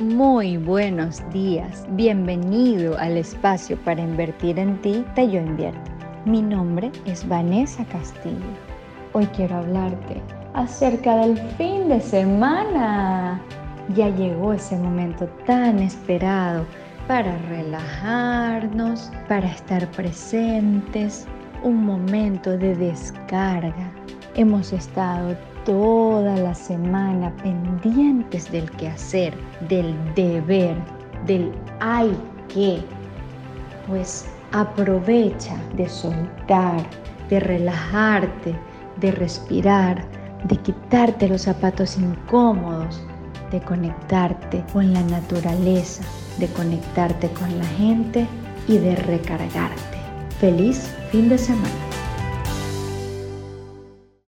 Muy buenos días, bienvenido al espacio para invertir en ti de Yo Invierto. Mi nombre es Vanessa Castillo. Hoy quiero hablarte acerca del fin de semana. Ya llegó ese momento tan esperado para relajarnos, para estar presentes, un momento de descarga. Hemos estado toda la semana pendientes del quehacer, del deber, del hay que. Pues aprovecha de soltar, de relajarte, de respirar, de quitarte los zapatos incómodos, de conectarte con la naturaleza, de conectarte con la gente y de recargarte. Feliz fin de semana.